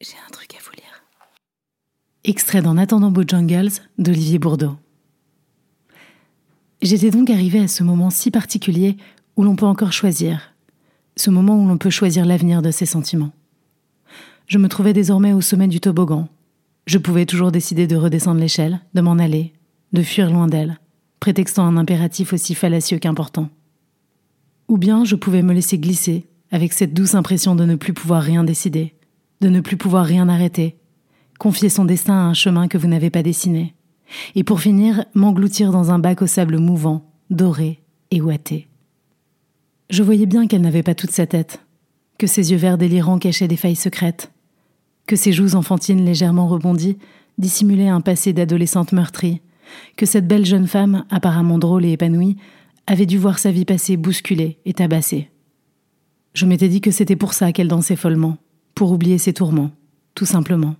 J'ai un truc à vous lire. Extrait d'En attendant Bojangles d'Olivier Bourdeau. J'étais donc arrivé à ce moment si particulier où l'on peut encore choisir, ce moment où l'on peut choisir l'avenir de ses sentiments. Je me trouvais désormais au sommet du toboggan. Je pouvais toujours décider de redescendre l'échelle, de m'en aller, de fuir loin d'elle, prétextant un impératif aussi fallacieux qu'important. Ou bien je pouvais me laisser glisser, avec cette douce impression de ne plus pouvoir rien décider, de ne plus pouvoir rien arrêter, confier son destin à un chemin que vous n'avez pas dessiné, et pour finir, m'engloutir dans un bac au sable mouvant, doré et ouaté. Je voyais bien qu'elle n'avait pas toute sa tête, que ses yeux verts délirants cachaient des failles secrètes, que ses joues enfantines légèrement rebondies dissimulaient un passé d'adolescente meurtrie, que cette belle jeune femme, apparemment drôle et épanouie, avait dû voir sa vie passer bousculée et tabassée. Je m'étais dit que c'était pour ça qu'elle dansait follement, pour oublier ses tourments, tout simplement.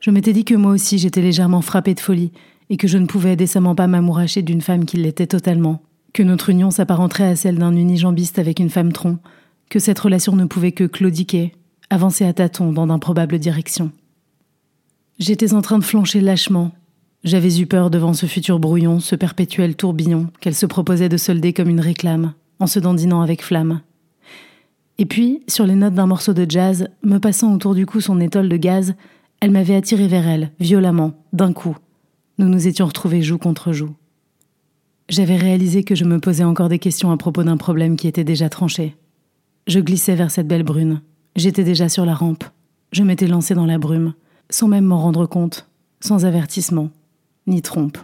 Je m'étais dit que moi aussi j'étais légèrement frappée de folie et que je ne pouvais décemment pas m'amouracher d'une femme qui l'était totalement, que notre union s'apparenterait à celle d'un unijambiste avec une femme tronc, que cette relation ne pouvait que claudiquer, avancer à tâtons dans d'improbables directions. J'étais en train de flancher lâchement. J'avais eu peur devant ce futur brouillon, ce perpétuel tourbillon qu'elle se proposait de solder comme une réclame, en se dandinant avec flamme. Et puis, sur les notes d'un morceau de jazz, me passant autour du cou son étole de gaz, elle m'avait attiré vers elle, violemment, d'un coup. Nous nous étions retrouvés joue contre joue. J'avais réalisé que je me posais encore des questions à propos d'un problème qui était déjà tranché. Je glissais vers cette belle brune. J'étais déjà sur la rampe. Je m'étais lancé dans la brume, sans même m'en rendre compte, sans avertissement, ni trompe.